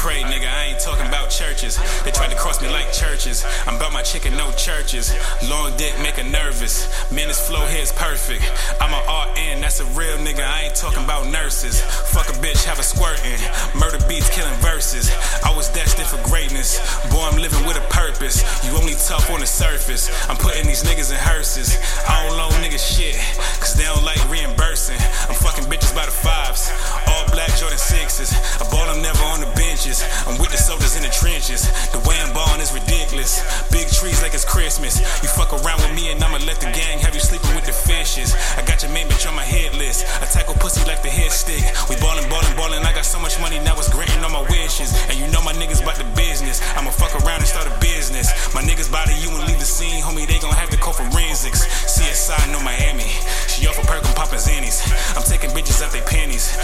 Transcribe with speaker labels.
Speaker 1: pray, nigga. I ain't talking about churches. They tried to cross me like churches. I'm about my chicken, no churches. Long dick make her nervous. Man, flow here is perfect. I'm an RN, that's a real nigga. I ain't talking about nurses. Fuck a bitch, have a squirting. Murder beats, killing verses. I was destined for greatness. Boy, I'm living with a purpose. You only tough on the surface. I'm putting these niggas in hearses. bitches. The way I'm ballin' is ridiculous. Big trees like it's Christmas. You fuck around with me and I'ma let the gang have you sleeping with the fishes. I got your main bitch on my hit list. I tackle pussy like the head stick. We ballin', ballin', ballin'. I got so much money now it's granting all my wishes. And you know my niggas about the business. I'ma fuck around and start a business. My niggas body you and leave the scene, homie. They gon' have to call forensics. CSI, no Miami. She off a perk, I'm poppin' zannies. I'm taking bitches out they panties.